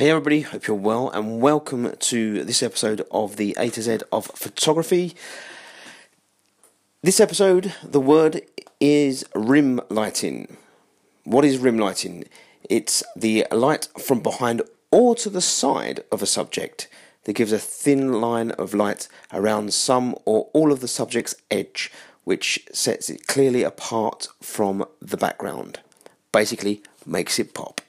Hey everybody, hope you're well and welcome to this episode of the A to Z of photography. This episode, the word is rim lighting. What is rim lighting? It's the light from behind or to the side of a subject that gives a thin line of light around some or all of the subject's edge, which sets it clearly apart from the background. Basically, makes it pop.